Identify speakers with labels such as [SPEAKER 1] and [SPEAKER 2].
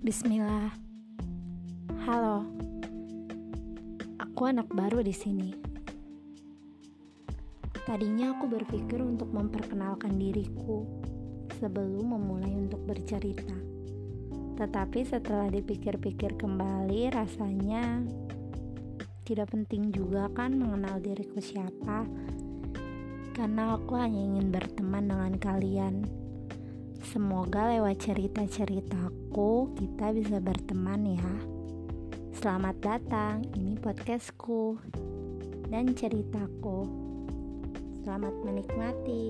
[SPEAKER 1] Bismillah. Halo. Aku anak baru di sini. Tadinya aku berpikir untuk memperkenalkan diriku sebelum memulai untuk bercerita. Tetapi setelah dipikir-pikir kembali, rasanya tidak penting juga kan mengenal diriku siapa. Karena aku hanya ingin berteman dengan kalian Semoga lewat cerita-ceritaku kita bisa berteman ya. Selamat datang, ini podcastku dan ceritaku. Selamat menikmati.